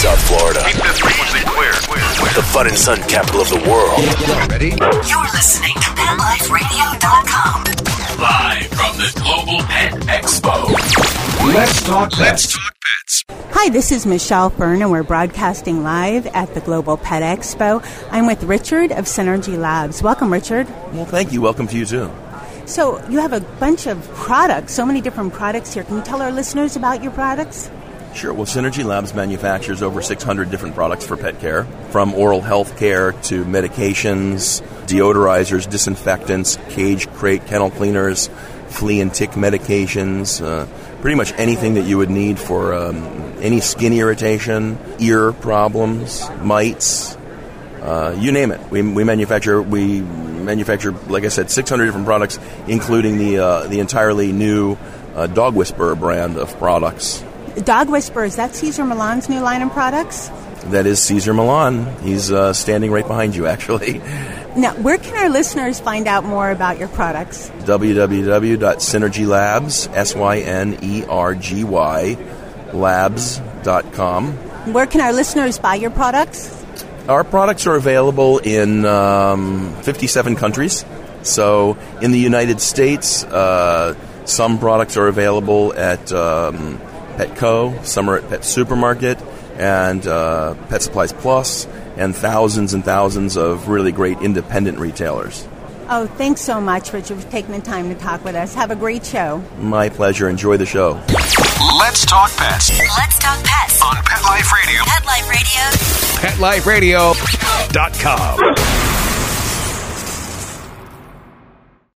South Florida. Keep this clear. The fun and sun capital of the world. Ready? You're listening to PetLifeRadio.com. Live from the Global Pet Expo. Let's talk. Let's talk pets. Hi, this is Michelle Fern, and we're broadcasting live at the Global Pet Expo. I'm with Richard of Synergy Labs. Welcome, Richard. Well, thank you. Welcome to you too. So, you have a bunch of products, so many different products here. Can you tell our listeners about your products? Sure. Well, Synergy Labs manufactures over 600 different products for pet care, from oral health care to medications, deodorizers, disinfectants, cage, crate, kennel cleaners, flea and tick medications, uh, pretty much anything that you would need for um, any skin irritation, ear problems, mites, uh, you name it. We, we manufacture we manufacture, like I said, 600 different products, including the uh, the entirely new uh, Dog Whisperer brand of products. Dog Whisperer, is that Cesar Millan's new line of products? That is Cesar Millan. He's uh, standing right behind you, actually. Now, where can our listeners find out more about your products? www.synergylabs, S Y N E R G Y, labs.com. Where can our listeners buy your products? Our products are available in um, 57 countries. So, in the United States, uh, some products are available at um, Petco, some are at Pet Supermarket, and uh, Pet Supplies Plus, and thousands and thousands of really great independent retailers. Oh, thanks so much, Richard, for taking the time to talk with us. Have a great show. My pleasure. Enjoy the show. Let's talk pets Let's talk pets. on Pet Life Radio. Pet Life Radio. PetLifeRadio.com.